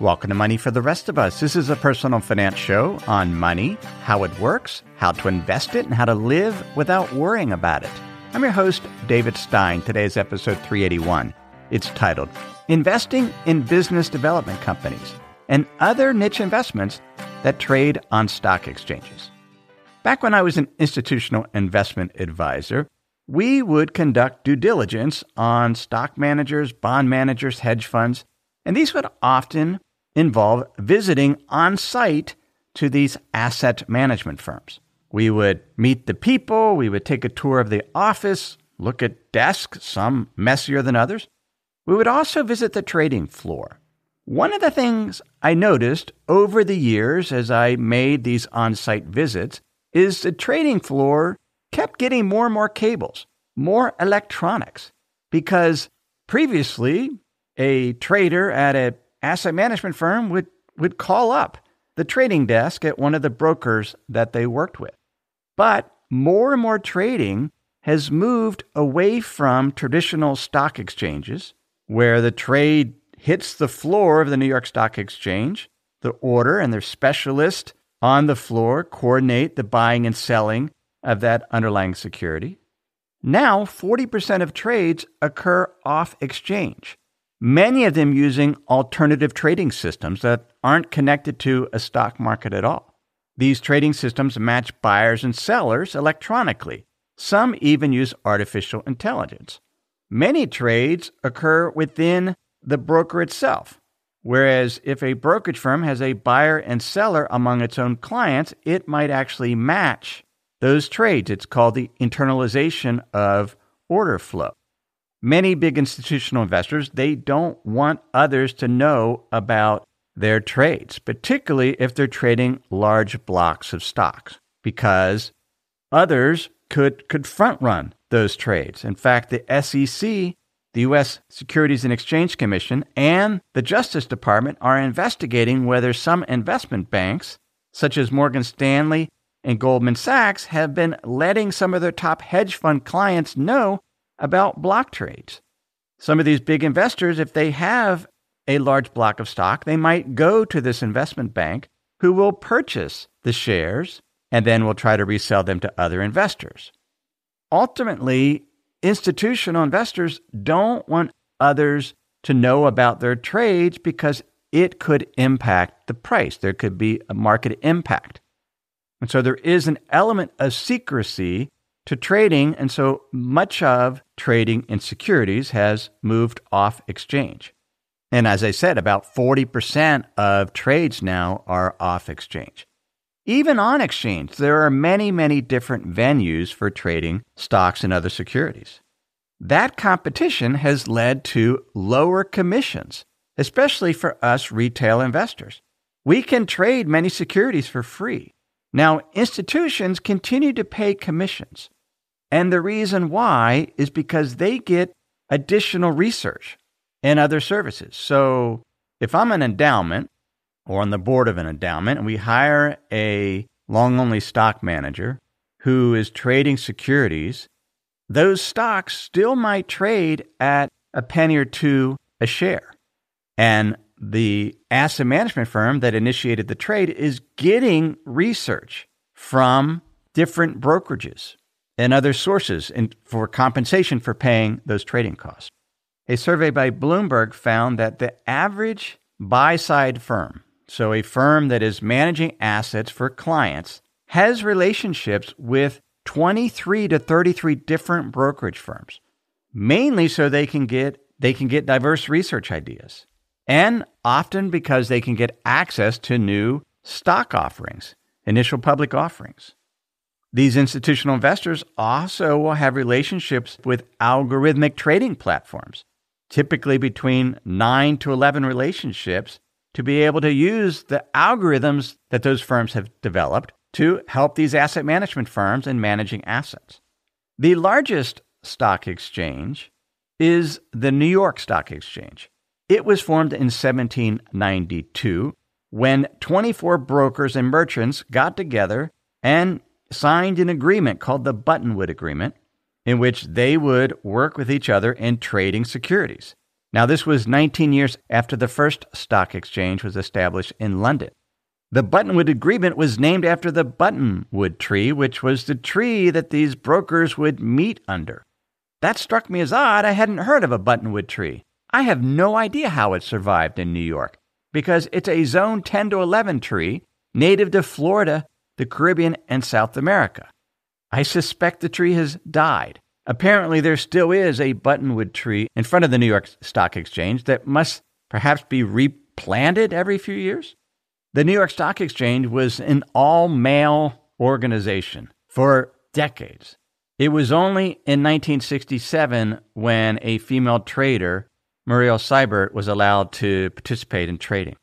Welcome to Money for the Rest of Us. This is a personal finance show on money, how it works, how to invest it, and how to live without worrying about it. I'm your host, David Stein. Today's episode 381. It's titled Investing in Business Development Companies and Other Niche Investments That Trade on Stock Exchanges. Back when I was an institutional investment advisor, we would conduct due diligence on stock managers, bond managers, hedge funds, and these would often involve visiting on site to these asset management firms. We would meet the people, we would take a tour of the office, look at desks, some messier than others. We would also visit the trading floor. One of the things I noticed over the years as I made these on site visits is the trading floor kept getting more and more cables, more electronics, because previously a trader at a asset management firm would, would call up the trading desk at one of the brokers that they worked with. But more and more trading has moved away from traditional stock exchanges where the trade hits the floor of the New York Stock Exchange. The order and their specialist on the floor coordinate the buying and selling of that underlying security. Now, 40% of trades occur off exchange many of them using alternative trading systems that aren't connected to a stock market at all. These trading systems match buyers and sellers electronically. Some even use artificial intelligence. Many trades occur within the broker itself. Whereas if a brokerage firm has a buyer and seller among its own clients, it might actually match those trades. It's called the internalization of order flow. Many big institutional investors, they don't want others to know about their trades, particularly if they're trading large blocks of stocks, because others could, could front run those trades. In fact, the SEC, the U.S. Securities and Exchange Commission, and the Justice Department are investigating whether some investment banks, such as Morgan Stanley and Goldman Sachs, have been letting some of their top hedge fund clients know about block trades. Some of these big investors, if they have a large block of stock, they might go to this investment bank who will purchase the shares and then will try to resell them to other investors. Ultimately, institutional investors don't want others to know about their trades because it could impact the price. There could be a market impact. And so there is an element of secrecy to trading, and so much of trading in securities has moved off exchange. And as I said, about 40% of trades now are off exchange. Even on exchange, there are many, many different venues for trading stocks and other securities. That competition has led to lower commissions, especially for us retail investors. We can trade many securities for free. Now, institutions continue to pay commissions. And the reason why is because they get additional research and other services. So if I'm an endowment or on the board of an endowment and we hire a long only stock manager who is trading securities, those stocks still might trade at a penny or two a share. And the asset management firm that initiated the trade is getting research from different brokerages and other sources in, for compensation for paying those trading costs. A survey by Bloomberg found that the average buy side firm, so a firm that is managing assets for clients, has relationships with 23 to 33 different brokerage firms, mainly so they can get they can get diverse research ideas, and often because they can get access to new stock offerings, initial public offerings. These institutional investors also will have relationships with algorithmic trading platforms typically between 9 to 11 relationships, to be able to use the algorithms that those firms have developed to help these asset management firms in managing assets. The largest stock exchange is the New York Stock Exchange. It was formed in 1792 when 24 brokers and merchants got together and signed an agreement called the Buttonwood Agreement, in which they would work with each other in trading securities. Now, this was 19 years after the first stock exchange was established in London. The Buttonwood Agreement was named after the buttonwood tree, which was the tree that these brokers would meet under. That struck me as odd. I hadn't heard of a buttonwood tree. I have no idea how it survived in New York because it's a zone 10 to 11 tree native to Florida, the Caribbean, and South America. I suspect the tree has died. Apparently, there still is a buttonwood tree in front of the New York Stock Exchange that must perhaps be replanted every few years. The New York Stock Exchange was an all male organization for decades. It was only in 1967 when a female trader, Muriel Siebert, was allowed to participate in trading.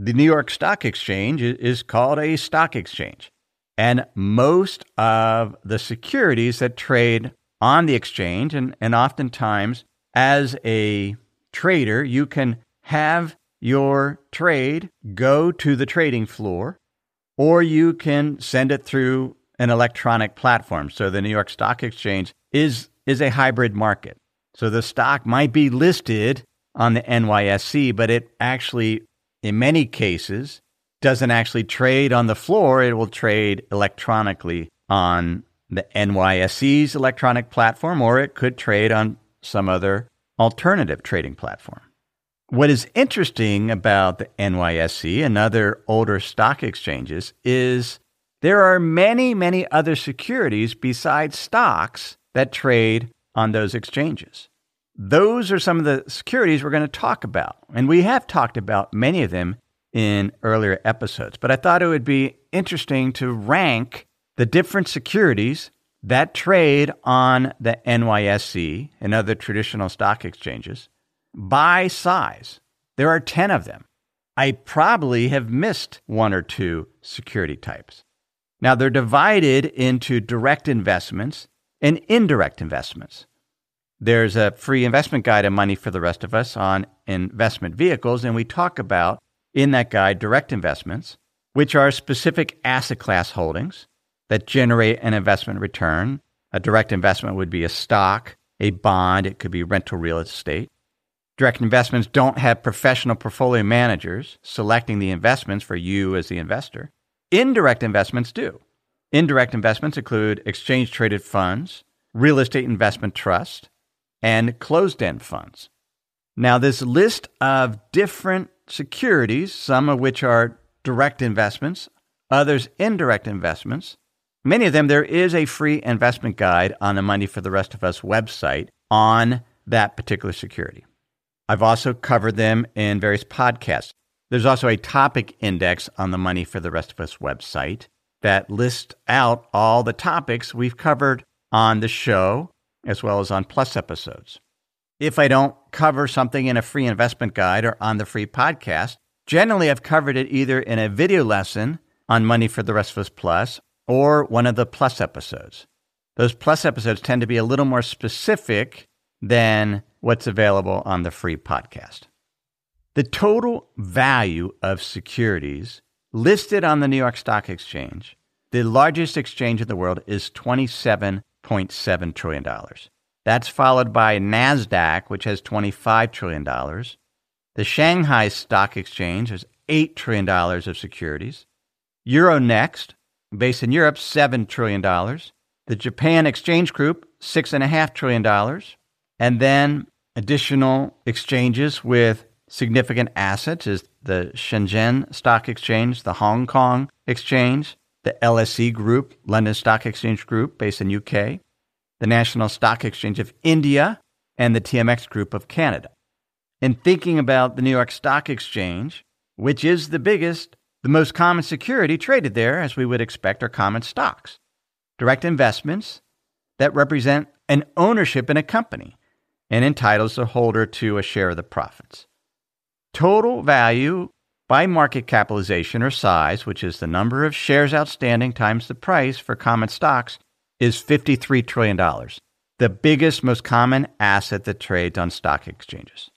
The New York Stock Exchange is called a stock exchange, and most of the securities that trade on the exchange, and, and oftentimes as a trader, you can have your trade go to the trading floor, or you can send it through an electronic platform. So the New York Stock Exchange is, is a hybrid market. So the stock might be listed on the NYSE, but it actually, in many cases, doesn't actually trade on the floor. It will trade electronically on the NYSE's electronic platform, or it could trade on some other alternative trading platform. What is interesting about the NYSE and other older stock exchanges is there are many, many other securities besides stocks that trade on those exchanges. Those are some of the securities we're going to talk about. And we have talked about many of them in earlier episodes. But I thought it would be interesting to rank the different securities that trade on the NYSE and other traditional stock exchanges by size. There are 10 of them. I probably have missed one or two security types. Now, they're divided into direct investments and indirect investments. There's a free investment guide of Money for the Rest of Us on investment vehicles, and we talk about in that guide direct investments, which are specific asset class holdings that generate an investment return. A direct investment would be a stock, a bond, it could be rental real estate. Direct investments don't have professional portfolio managers selecting the investments for you as the investor. Indirect investments do. Indirect investments include exchange traded funds, real estate investment trust, and closed end funds. Now, this list of different securities, some of which are direct investments, others indirect investments, many of them, there is a free investment guide on the Money for the Rest of Us website on that particular security. I've also covered them in various podcasts. There's also a topic index on the Money for the Rest of Us website that lists out all the topics we've covered on the show as well as on plus episodes. If I don't cover something in a free investment guide or on the free podcast, generally I've covered it either in a video lesson on Money for the Rest of Us Plus or one of the plus episodes. Those plus episodes tend to be a little more specific than what's available on the free podcast. The total value of securities listed on the New York Stock Exchange, the largest exchange in the world, is $27.7 trillion. That's followed by NASDAQ, which has $25 trillion. The Shanghai Stock Exchange has $8 trillion of securities. Euronext, based in Europe, $7 trillion. The Japan Exchange Group, $6.5 trillion. And then additional exchanges with significant assets is the Shenzhen Stock Exchange, the Hong Kong Exchange, the LSE Group, London Stock Exchange Group based in UK, the National Stock Exchange of India, and the TMX Group of Canada. In thinking about the New York Stock Exchange, which is the biggest, the most common security traded there, as we would expect, are common stocks, direct investments that represent an ownership in a company and entitles the holder to a share of the profits. Total value by market capitalization or size, which is the number of shares outstanding times the price for common stocks, is $53 trillion, the biggest, most common asset that trades on stock exchanges.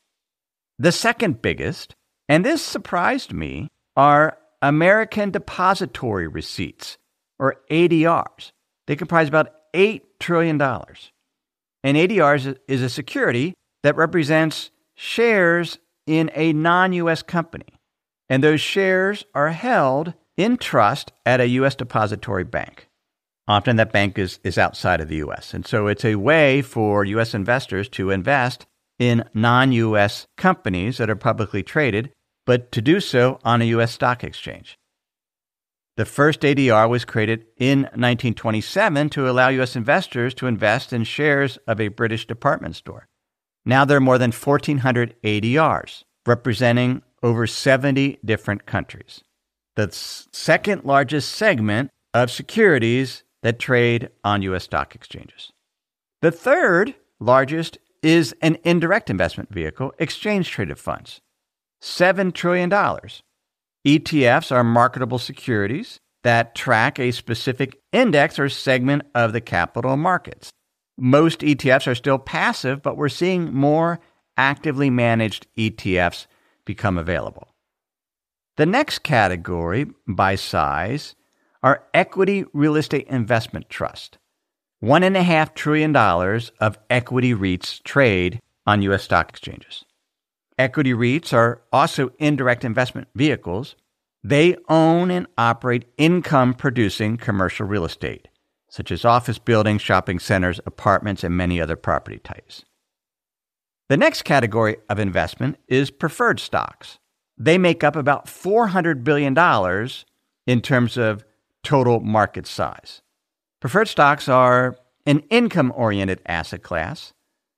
The second biggest, and this surprised me, are American depository receipts, or ADRs. They comprise about $8 trillion. And ADRs is a security that represents shares in a non US company and those shares are held in trust at a U.S. depository bank. Often that bank is, is outside of the U.S. And so it's a way for U.S. investors to invest in non U.S. companies that are publicly traded, but to do so on a U.S. stock exchange. The first ADR was created in 1927 to allow U.S. investors to invest in shares of a British department store. Now there are more than 1,400 ADRs, representing over 70 different countries. The second largest segment of securities that trade on U.S. stock exchanges. The third largest is an indirect investment vehicle, exchange traded funds. $7 trillion. ETFs are marketable securities that track a specific index or segment of the capital markets. Most ETFs are still passive, but we're seeing more actively managed ETFs become available. The next category by size are equity real estate investment trust. $1.5 trillion of equity REITs trade on U.S. stock exchanges. Equity REITs are also indirect investment vehicles. They own and operate income producing commercial real estate, such as office buildings, shopping centers, apartments, and many other property types. The next category of investment is preferred stocks. They make up about $400 billion in terms of total market size. Preferred stocks are an income oriented asset class,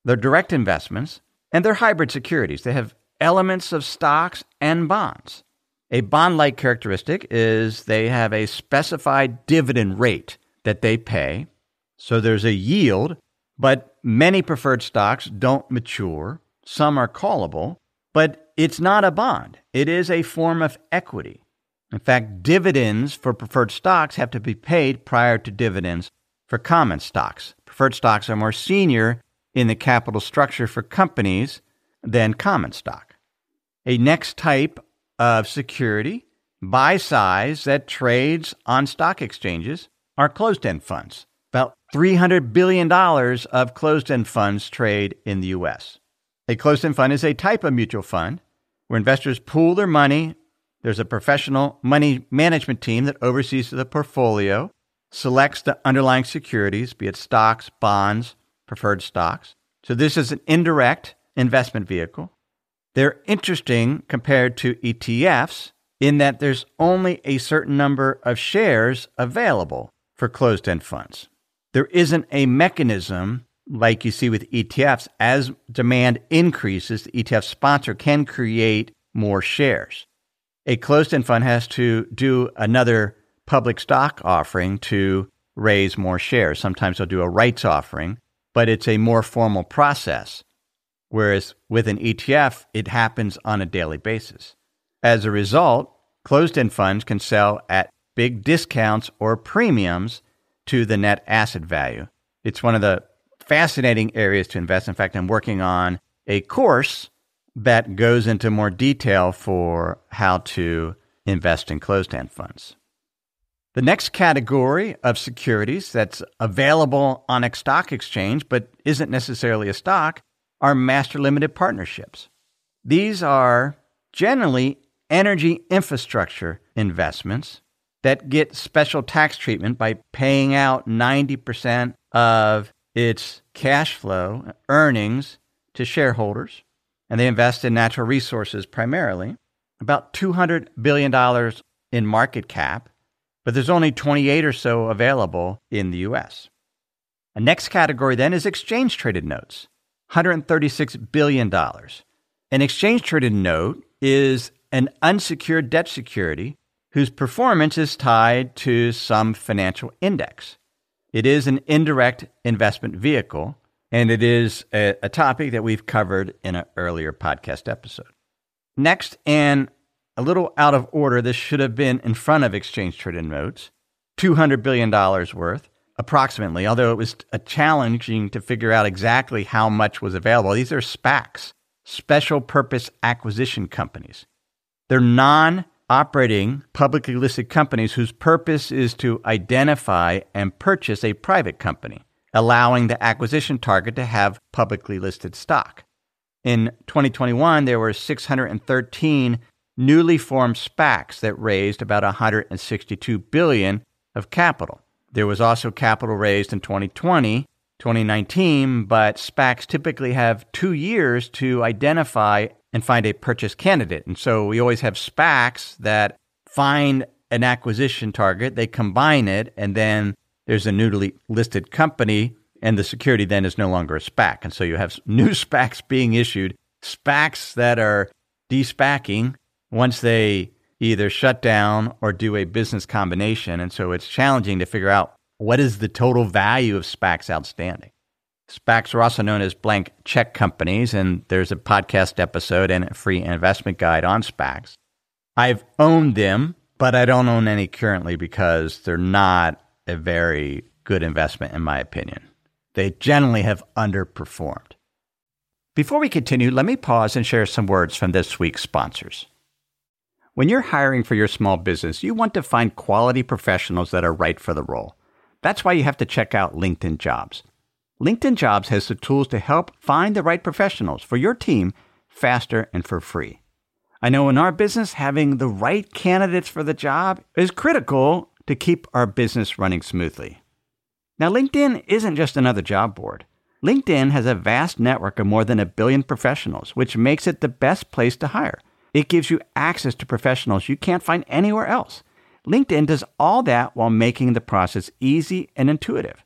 they're direct investments, and they're hybrid securities. They have elements of stocks and bonds. A bond like characteristic is they have a specified dividend rate that they pay. So there's a yield but many preferred stocks don't mature. Some are callable, but it's not a bond. It is a form of equity. In fact, dividends for preferred stocks have to be paid prior to dividends for common stocks. Preferred stocks are more senior in the capital structure for companies than common stock. A next type of security by size that trades on stock exchanges are closed end funds. About $300 billion of closed end funds trade in the U.S. A closed end fund is a type of mutual fund where investors pool their money. There's a professional money management team that oversees the portfolio, selects the underlying securities, be it stocks, bonds, preferred stocks. So this is an indirect investment vehicle. They're interesting compared to ETFs in that there's only a certain number of shares available for closed end funds there isn't a mechanism like you see with ETFs. As demand increases, the ETF sponsor can create more shares. A closed end fund has to do another public stock offering to raise more shares. Sometimes they'll do a rights offering, but it's a more formal process. Whereas with an ETF, it happens on a daily basis. As a result, closed end funds can sell at big discounts or premiums to the net asset value. It's one of the fascinating areas to invest. In fact, I'm working on a course that goes into more detail for how to invest in closed end funds. The next category of securities that's available on a stock exchange but isn't necessarily a stock are master limited partnerships. These are generally energy infrastructure investments that get special tax treatment by paying out 90% of its cash flow earnings to shareholders. And they invest in natural resources primarily, about $200 billion in market cap, but there's only 28 or so available in the US. A next category then is exchange traded notes, $136 billion. An exchange traded note is an unsecured debt security whose performance is tied to some financial index. It is an indirect investment vehicle, and it is a, a topic that we've covered in an earlier podcast episode. Next, and a little out of order, this should have been in front of exchange traded notes, $200 billion worth, approximately, although it was challenging to figure out exactly how much was available. These are SPACs, special purpose acquisition companies. They're non operating publicly listed companies whose purpose is to identify and purchase a private company, allowing the acquisition target to have publicly listed stock. In 2021, there were 613 newly formed SPACs that raised about 162 billion of capital. There was also capital raised in 2020, 2019, but SPACs typically have 2 years to identify and find a purchase candidate. And so we always have SPACs that find an acquisition target, they combine it, and then there's a newly listed company, and the security then is no longer a SPAC. And so you have new SPACs being issued, SPACs that are despacking once they either shut down or do a business combination. And so it's challenging to figure out what is the total value of SPACs outstanding. SPACs are also known as blank check companies, and there's a podcast episode and a free investment guide on SPACs. I've owned them, but I don't own any currently because they're not a very good investment, in my opinion. They generally have underperformed. Before we continue, let me pause and share some words from this week's sponsors. When you're hiring for your small business, you want to find quality professionals that are right for the role. That's why you have to check out LinkedIn Jobs. LinkedIn Jobs has the tools to help find the right professionals for your team faster and for free. I know in our business, having the right candidates for the job is critical to keep our business running smoothly. Now, LinkedIn isn't just another job board. LinkedIn has a vast network of more than a billion professionals, which makes it the best place to hire. It gives you access to professionals you can't find anywhere else. LinkedIn does all that while making the process easy and intuitive.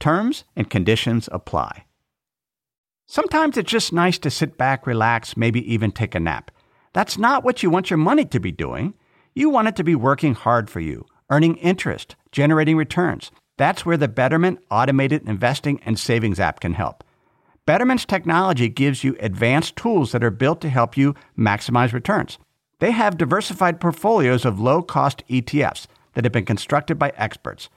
Terms and conditions apply. Sometimes it's just nice to sit back, relax, maybe even take a nap. That's not what you want your money to be doing. You want it to be working hard for you, earning interest, generating returns. That's where the Betterment Automated Investing and Savings app can help. Betterment's technology gives you advanced tools that are built to help you maximize returns. They have diversified portfolios of low cost ETFs that have been constructed by experts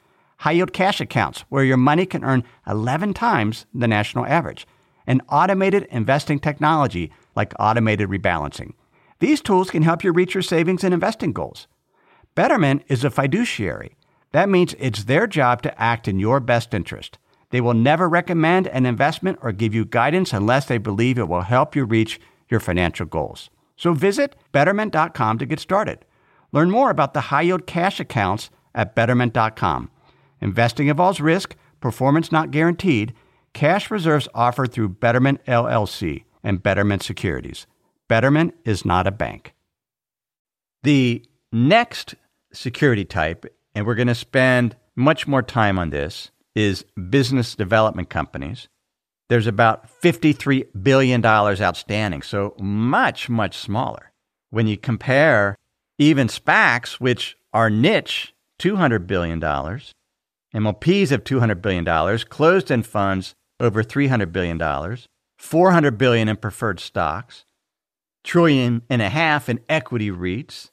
high yield cash accounts where your money can earn 11 times the national average, and automated investing technology like automated rebalancing. These tools can help you reach your savings and investing goals. Betterment is a fiduciary. That means it's their job to act in your best interest. They will never recommend an investment or give you guidance unless they believe it will help you reach your financial goals. So visit betterment.com to get started. Learn more about the high yield cash accounts at betterment.com. Investing involves risk, performance not guaranteed. Cash reserves offered through Betterment LLC and Betterment Securities. Betterment is not a bank. The next security type, and we're going to spend much more time on this, is business development companies. There's about $53 billion outstanding, so much, much smaller. When you compare even SPACs, which are niche, $200 billion, MLPs of $200 billion, closed end funds over $300 billion, $400 billion in preferred stocks, trillion and a half in equity REITs,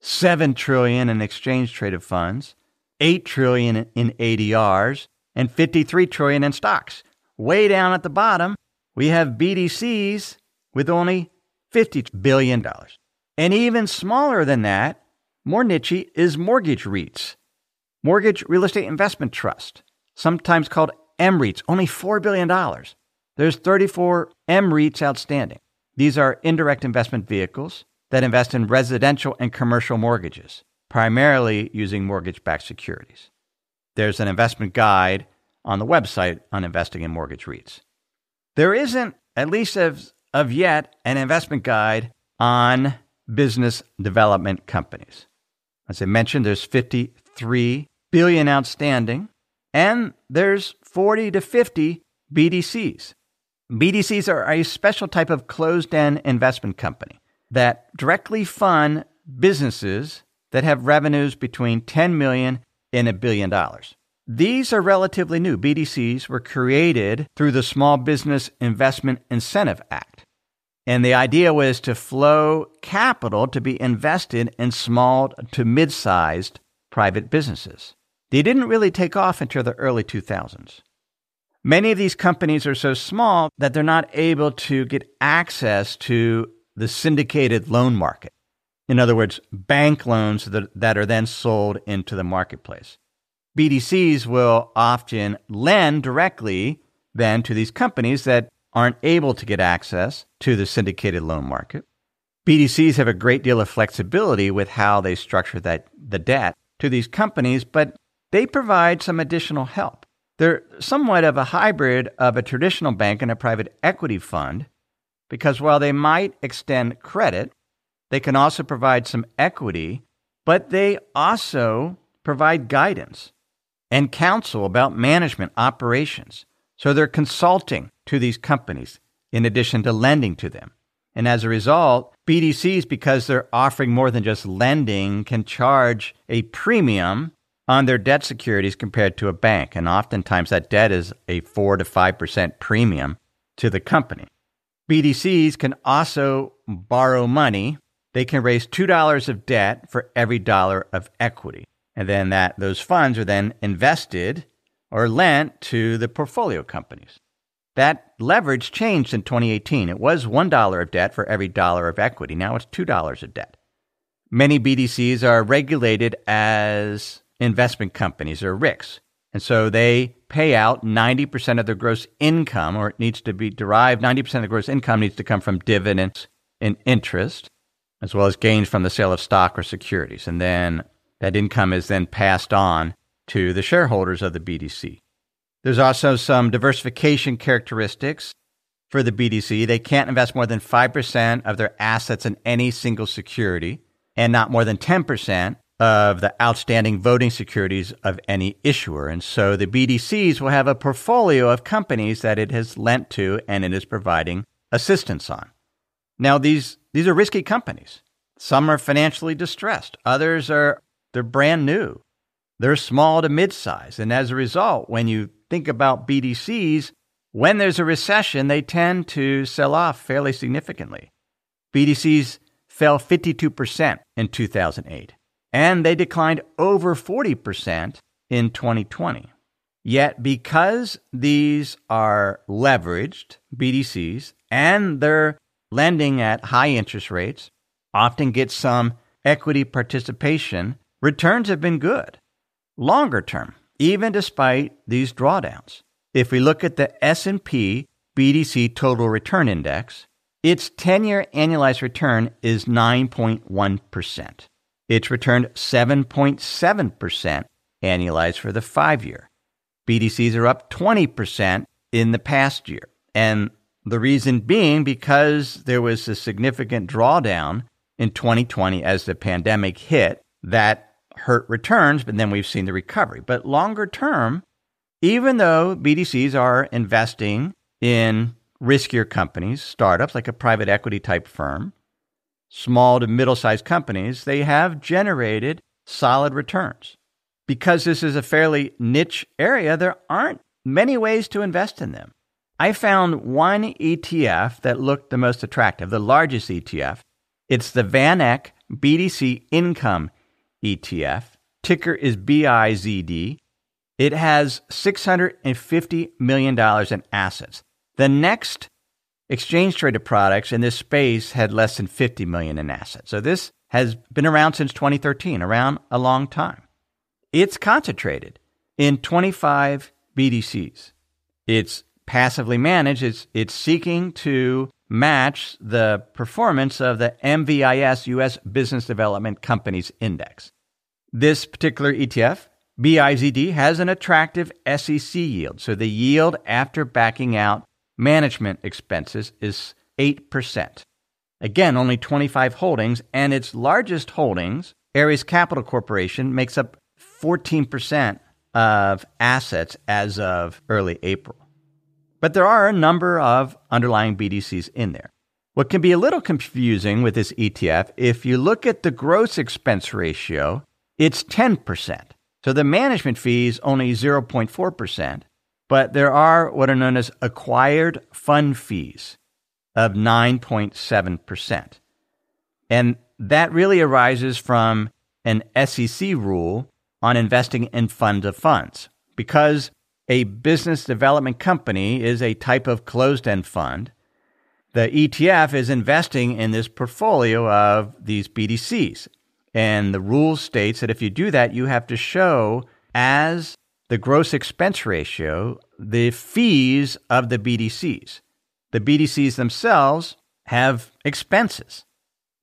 7 trillion in exchange traded funds, 8 trillion in ADRs, and 53 trillion in stocks. Way down at the bottom, we have BDCs with only $50 billion. And even smaller than that, more niche is mortgage REITs Mortgage Real Estate Investment Trust, sometimes called MREITs, only $4 billion. There's 34 MREITs outstanding. These are indirect investment vehicles that invest in residential and commercial mortgages, primarily using mortgage backed securities. There's an investment guide on the website on investing in mortgage REITs. there isn't, at least of, of yet, an investment guide on business development companies. As I mentioned, there's 53 billion outstanding, and there's 40 to 50 BDCs. BDCs are a special type of closed end investment company that directly fund businesses that have revenues between 10 million and a billion dollars. These are relatively new. BDCs were created through the Small Business Investment Incentive Act. And the idea was to flow capital to be invested in small to mid sized private businesses. They didn't really take off until the early 2000s. Many of these companies are so small that they're not able to get access to the syndicated loan market. In other words, bank loans that, that are then sold into the marketplace. BDCs will often lend directly then to these companies that aren't able to get access to the syndicated loan market. BDCs have a great deal of flexibility with how they structure that the debt to these companies, but they provide some additional help. They're somewhat of a hybrid of a traditional bank and a private equity fund because while they might extend credit, they can also provide some equity, but they also provide guidance and counsel about management operations. So they're consulting to these companies in addition to lending to them. And as a result, BDCs, because they're offering more than just lending, can charge a premium on their debt securities compared to a bank. And oftentimes that debt is a 4 to 5% premium to the company. BDCs can also borrow money. They can raise $2 of debt for every dollar of equity. And then that those funds are then invested or lent to the portfolio companies. That leverage changed in 2018. It was $1 of debt for every dollar of equity. Now it's $2 of debt. Many BDCs are regulated as investment companies or RICs. And so they pay out 90% of their gross income, or it needs to be derived. 90% of the gross income needs to come from dividends and interest, as well as gains from the sale of stock or securities. And then that income is then passed on to the shareholders of the BDC. There's also some diversification characteristics for the BDC. They can't invest more than 5% of their assets in any single security and not more than 10% of the outstanding voting securities of any issuer. And so the BDCs will have a portfolio of companies that it has lent to and it is providing assistance on. Now, these, these are risky companies. Some are financially distressed. Others are, they're brand new. They're small to mid-size. And as a result, when you think about BDCs, when there's a recession, they tend to sell off fairly significantly. BDCs fell 52% in 2008 and they declined over 40% in 2020. Yet, because these are leveraged BDCs and they're lending at high interest rates, often get some equity participation, returns have been good. Longer term, even despite these drawdowns. If we look at the S&P BDC Total Return Index, its 10-year annualized return is 9.1%. It's returned 7.7% annualized for the five year. BDCs are up 20% in the past year. And the reason being because there was a significant drawdown in 2020 as the pandemic hit that hurt returns, but then we've seen the recovery. But longer term, even though BDCs are investing in riskier companies, startups like a private equity type firm, small to middle sized companies, they have generated solid returns. Because this is a fairly niche area, there aren't many ways to invest in them. I found one ETF that looked the most attractive, the largest ETF. It's the VanEck BDC Income ETF. Ticker is BIZD. It has $650 million in assets. The next exchange traded products in this space had less than 50 million in assets. So this has been around since 2013, around a long time. It's concentrated in 25 BDCs. It's passively managed. It's, it's seeking to match the performance of the MVIS US Business Development Companies Index. This particular ETF, BIZD, has an attractive SEC yield. So the yield after backing out management expenses is 8%. Again, only 25 holdings, and its largest holdings, Ares Capital Corporation, makes up 14% of assets as of early April. But there are a number of underlying BDCs in there. What can be a little confusing with this ETF, if you look at the gross expense ratio, it's 10%. So the management fee is only 0.4%, but there are what are known as acquired fund fees of 9.7%. And that really arises from an SEC rule on investing in fund of funds. Because a business development company is a type of closed end fund, the ETF is investing in this portfolio of these BDCs. And the rule states that if you do that, you have to show as the gross expense ratio the fees of the BDCs. The BDCs themselves have expenses.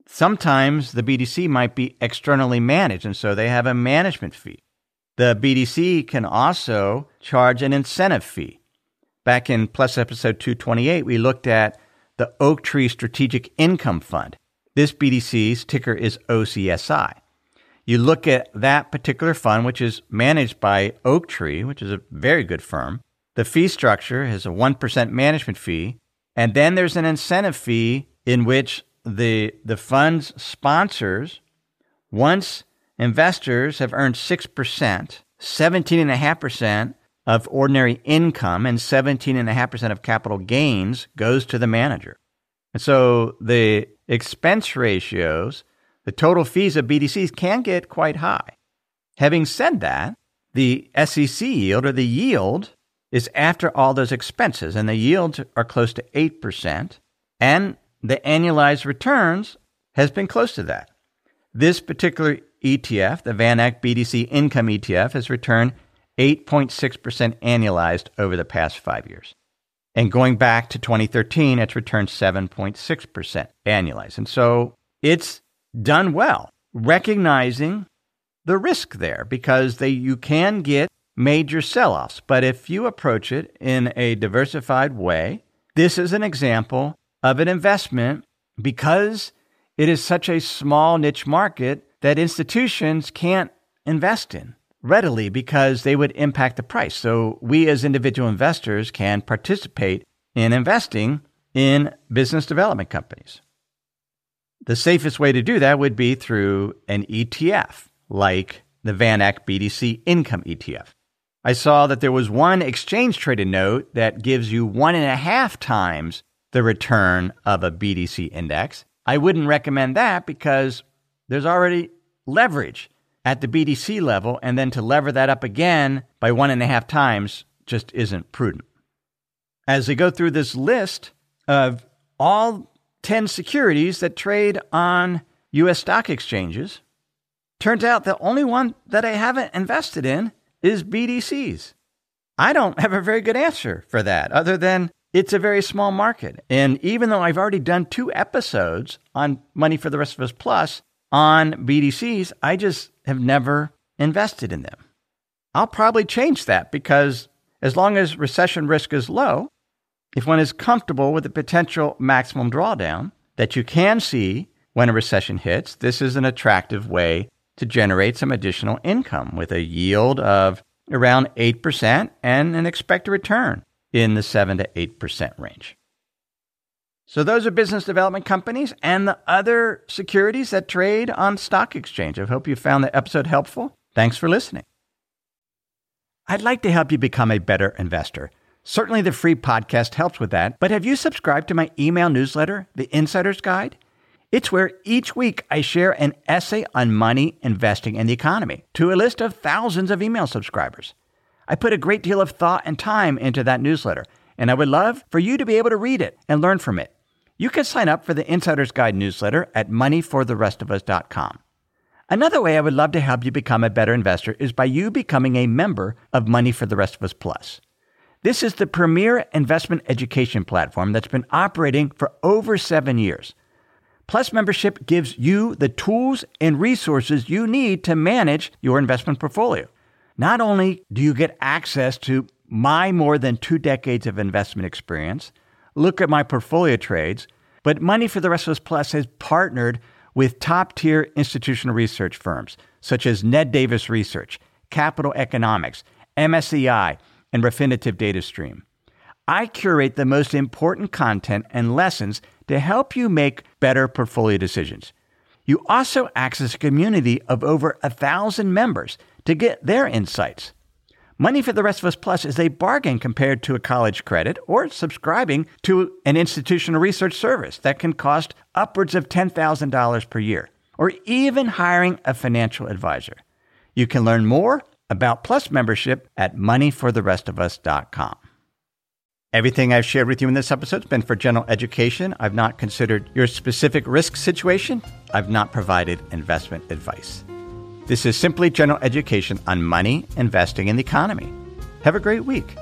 Sometimes the BDC might be externally managed, and so they have a management fee. The BDC can also charge an incentive fee. Back in Plus episode 228, we looked at the Oaktree Strategic Income Fund. This BDC's ticker is OCSI. You look at that particular fund, which is managed by Oaktree, which is a very good firm. The fee structure has a 1% management fee, and then there's an incentive fee in which the, the fund's sponsors, once investors have earned 6%, 17.5% of ordinary income and 17.5% of capital gains goes to the manager. And so the expense ratios, the total fees of BDCs can get quite high. Having said that, the SEC yield or the yield is after all those expenses, and the yields are close to 8%, and the annualized returns has been close to that. This particular ETF, the VanEck BDC Income ETF, has returned 8.6% annualized over the past five years. And going back to 2013, it's returned 7.6% annualized. And so it's done well, recognizing the risk there because they, you can get major sell offs. But if you approach it in a diversified way, this is an example of an investment because it is such a small niche market that institutions can't invest in readily because they would impact the price. So we as individual investors can participate in investing in business development companies. The safest way to do that would be through an ETF like the VanEck BDC Income ETF. I saw that there was one exchange traded note that gives you one and a half times the return of a BDC index. I wouldn't recommend that because there's already leverage at the BDC level, and then to lever that up again by one and a half times just isn't prudent. As they go through this list of all 10 securities that trade on US stock exchanges, turns out the only one that I haven't invested in is BDCs. I don't have a very good answer for that, other than it's a very small market. And even though I've already done two episodes on Money for the Rest of Us Plus, on BDCs, I just have never invested in them. I'll probably change that because as long as recession risk is low, if one is comfortable with the potential maximum drawdown that you can see when a recession hits, this is an attractive way to generate some additional income with a yield of around 8% and an expected return in the 7 to 8% range. So those are business development companies and the other securities that trade on stock exchange. I hope you found the episode helpful. Thanks for listening. I'd like to help you become a better investor. Certainly the free podcast helps with that, but have you subscribed to my email newsletter, The Insider's Guide? It's where each week I share an essay on money, investing, and the economy to a list of thousands of email subscribers. I put a great deal of thought and time into that newsletter, and I would love for you to be able to read it and learn from it. You can sign up for the Insider's Guide newsletter at moneyfortherestofus.com. Another way I would love to help you become a better investor is by you becoming a member of Money for the Rest of Us Plus. This is the premier investment education platform that's been operating for over seven years. Plus membership gives you the tools and resources you need to manage your investment portfolio. Not only do you get access to my more than two decades of investment experience, look at my portfolio trades, but Money for the Rest of Us Plus has partnered with top tier institutional research firms such as Ned Davis Research, Capital Economics, MSCI, and Refinitiv Data Stream. I curate the most important content and lessons to help you make better portfolio decisions. You also access a community of over a thousand members to get their insights. Money for the Rest of Us Plus is a bargain compared to a college credit or subscribing to an institutional research service that can cost upwards of $10,000 per year, or even hiring a financial advisor. You can learn more about Plus membership at moneyfortherestofus.com. Everything I've shared with you in this episode has been for general education. I've not considered your specific risk situation. I've not provided investment advice. This is simply general education on money, investing, and the economy. Have a great week.